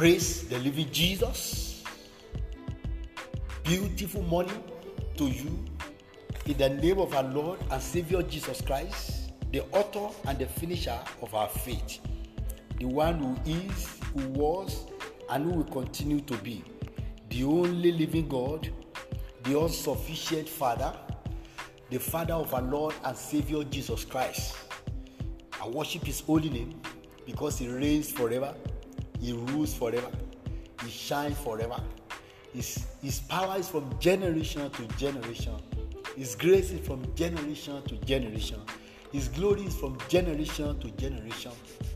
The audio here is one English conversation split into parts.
Praise the living Jesus. Beautiful morning to you in the name of our Lord and Savior Jesus Christ, the author and the finisher of our faith, the one who is, who was, and who will continue to be, the only living God, the unsufficient Father, the Father of our Lord and Savior Jesus Christ. I worship His holy name because He reigns forever, He rules forever, He shines forever. His, his power is from generation to generation. His grace is from generation to generation. His glory is from generation to generation.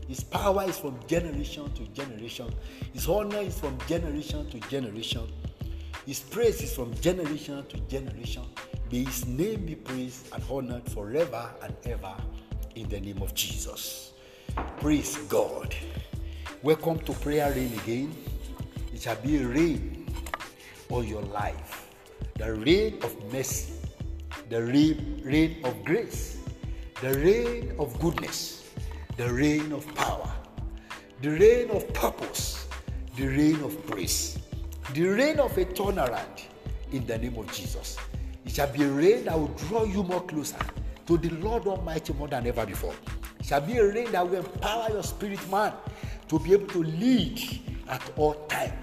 His power is from generation to generation. His honor is from generation to generation. His praise is from generation to generation. May his name be praised and honored forever and ever in the name of Jesus. Praise God. Welcome to Prayer Rain again. It shall be rain on your life. The rain of mercy, the rain, rain of grace, the rain of goodness, the rain of power, the rain of purpose, the rain of praise, the rain of a turnaround in the name of Jesus. It shall be a rain that will draw you more closer to the Lord Almighty more than ever before. It shall be a rain that will empower your spirit man to be able to lead at all time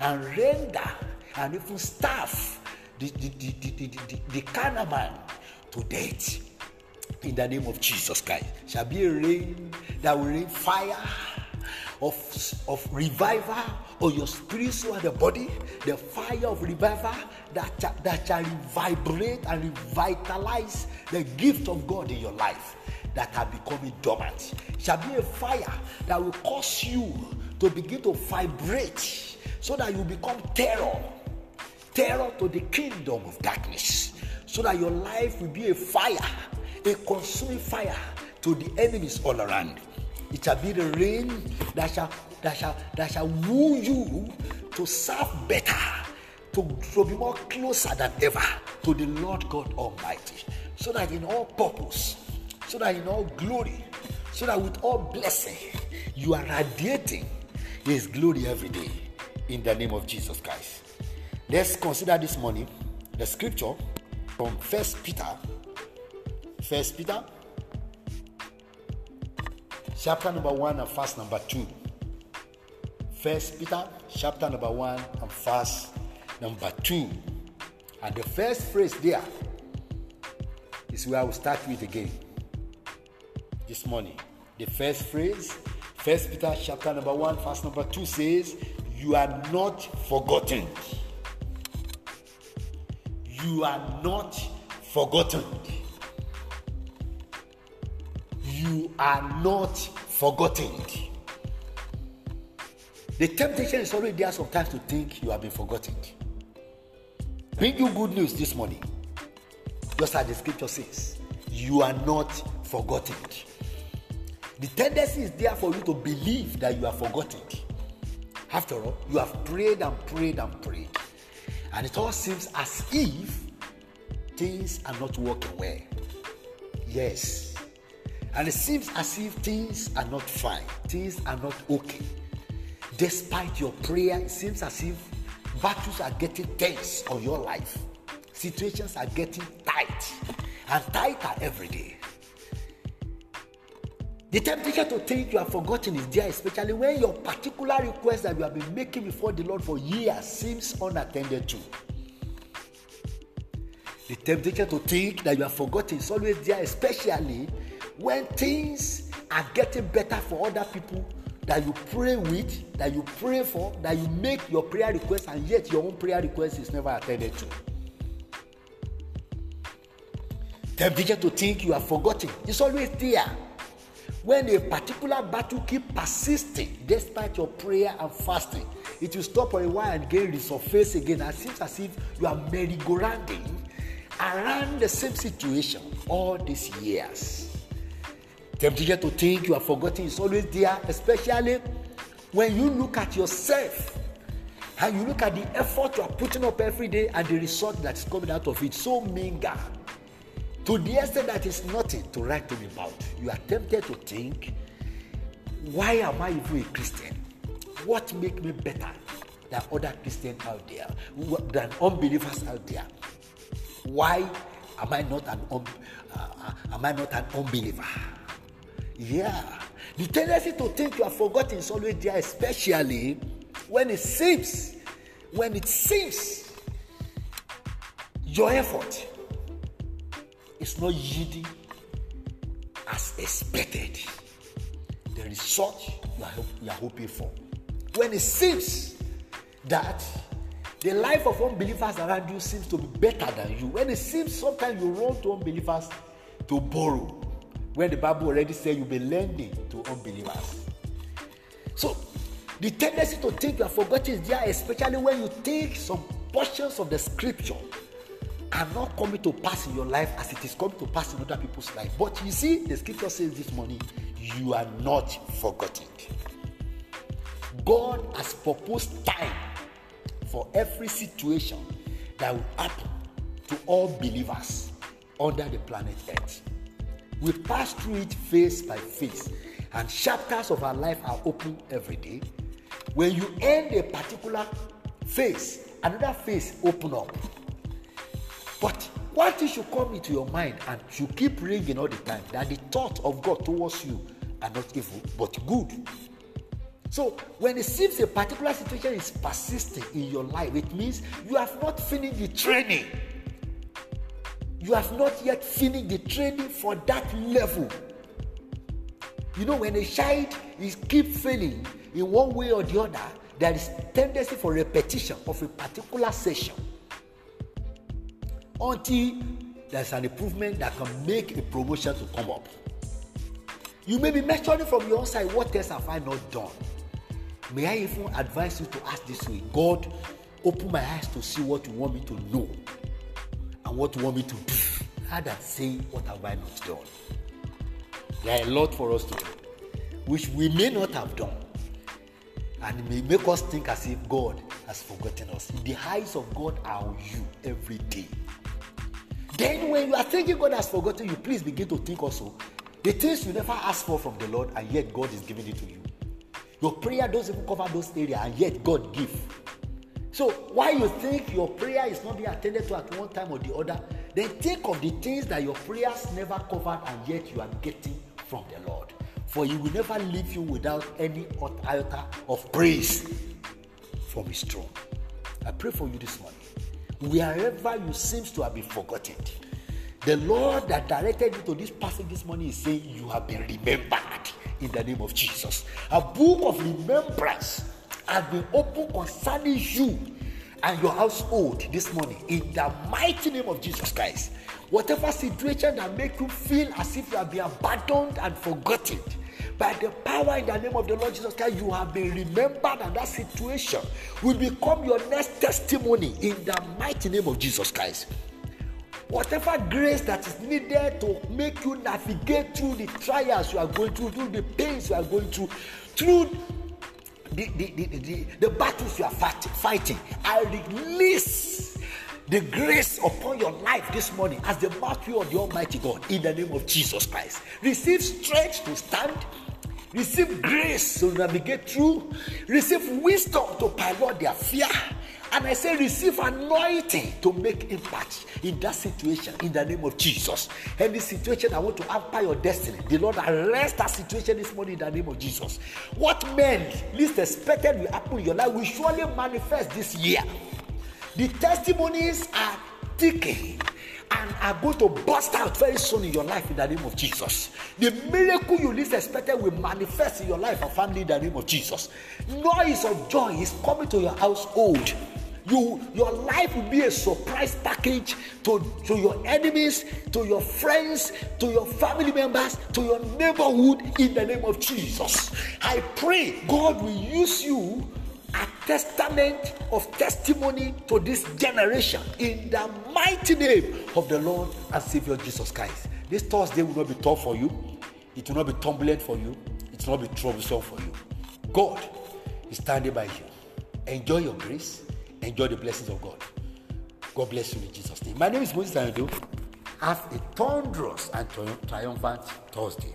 and render and even staff the, the, the, the, the, the, the carnal man to death. In the name of Jesus Christ. Shall be a rain that will rain fire of, of revival on your spirit, soul, and the body, the fire of revival that, that shall vibrate and revitalize the gift of God in your life that are becoming dormant. Shall be a fire that will cause you to begin to vibrate so that you become terror, terror to the kingdom of darkness, so that your life will be a fire, a consuming fire to the enemies all around. It shall be the rain that shall that shall that shall woo you to serve better, to, to be more closer than ever to the Lord God Almighty, so that in all purpose, so that in all glory, so that with all blessing, you are radiating His glory every day in the name of Jesus Christ. Let's consider this morning the scripture from First Peter, First Peter chapter number 1 and verse number 2. First Peter chapter number 1 and verse number 2. And the first phrase there is where I will start with again this morning. The first phrase, First Peter chapter number 1, verse number 2 says, You are not forgotten. You are not forgotten. You are not forgotten. The temptation is already there sometimes to think you have been forgotten. Bring you good news this morning. Just as the scripture says, you are not forgotten. The tendency is there for you to believe that you are forgotten. After all, you have prayed and prayed and prayed. And it all seems as if things are not working well. Yes. And it seems as if things are not fine, things are not okay. Despite your prayer, it seems as if battles are getting tense on your life. Situations are getting tight and tighter every day. The temptation to think you have forgotten is there, especially when your particular request that you have been making before the Lord for years seems unattended to. The temptation to think that you have forgotten is always there, especially when things are getting better for other people that you pray with, that you pray for, that you make your prayer request, and yet your own prayer request is never attended to. Temptation to think you have forgotten is always there when a particular battle keep persisting despite your prayer and fasting it will stop for a while and again resurface again and seems as if you are merry-go-rounding around the same situation all these years. Temptation to think you are forgotten is always there especially when you look at yourself and you look at the effort you are putting up every day and the result that is coming out of it. So meager to the extent that it's nothing to write home about. You are tempted to think, why am I even a Christian? what make me better than other Christians out there, than unbelievers out there? Why am I not an un, uh, am I not an unbeliever? Yeah, the tendency to think you are forgotten is always there, especially when it seems, when it seems your effort is not yielding as expected. The result you are, you are hoping for. When it seems that the life of unbelievers around you seems to be better than you, when it seems sometimes you run to unbelievers to borrow, when the Bible already said you'll be lending to unbelievers. So the tendency to think you are forgotten is there, especially when you take some portions of the scripture are come to pass in your life as it is coming to pass in other people's life. But you see, the scripture says this morning, you are not forgotten. God has proposed time for every situation that will happen to all believers under the planet Earth. We pass through it face by face, and chapters of our life are open every day. When you end a particular phase, another phase open up. But one thing should come into your mind and you keep ringing all the time that the thought of God towards you are not evil but good. So when it seems a particular situation is persisting in your life, it means you have not finished the training. You have not yet finished the training for that level. You know, when a child is keep failing in one way or the other, there is tendency for repetition of a particular session until there's an improvement that can make a promotion to come up. You may be measuring from your side, what else have I not done? May I even advise you to ask this way God, open my eyes to see what you want me to know and what you want me to do, rather than saying, What have I not done? There are a lot for us to do, which we may not have done. And it may make us think as if God has forgotten us. The eyes of God are on you every day. Then, when you are thinking God has forgotten you, please begin to think also the things you never asked for from the Lord, and yet God is giving it to you. Your prayer doesn't even cover those areas, and yet God give. So why you think your prayer is not being attended to at one time or the other, then think of the things that your prayers never covered, and yet you are getting from the Lord. For He will never leave you without any iota of praise from His throne. I pray for you this morning. Wherever you seems to have been forgotten, the Lord that directed you to this passage this morning is saying you have been remembered in the name of Jesus. A book of remembrance has been opened concerning you and your household this morning in the mighty name of Jesus Christ. Whatever situation that make you feel as if you have been abandoned and forgotten, by the power in the name of the Lord Jesus Christ, you have been remembered, and that situation will become your next testimony in the mighty name of Jesus Christ. Whatever grace that is needed to make you navigate through the trials you are going through, through the pains you are going through, through the, the, the, the, the battles you are fighting, I release the grace upon your life this morning as the mouthpiece of the Almighty God in the name of Jesus Christ. Receive strength to stand, receive grace to navigate through, receive wisdom to pilot their fear, and I say, receive anointing to make impact in that situation in the name of Jesus. Any situation I want to hamper your destiny, the Lord arrest that situation this morning in the name of Jesus. What men least expected will happen in your life will surely manifest this year. The testimonies are ticking and are going to burst out very soon in your life in the name of Jesus. The miracle you least expected will manifest in your life and family in the name of Jesus. Noise of joy is coming to your household. You, your life will be a surprise package to, to your enemies, to your friends, to your family members, to your neighborhood in the name of Jesus. I pray God will use you testament of testimony to this generation in the mighty name of the Lord and Savior Jesus Christ. This Thursday will not be tough for you, it will not be turbulent for you, it will not be troublesome for you. God is standing by you. Enjoy your grace, enjoy the blessings of God. God bless you in Jesus' name. My name is Moses Ayando. Have a thunderous and triumphant Thursday.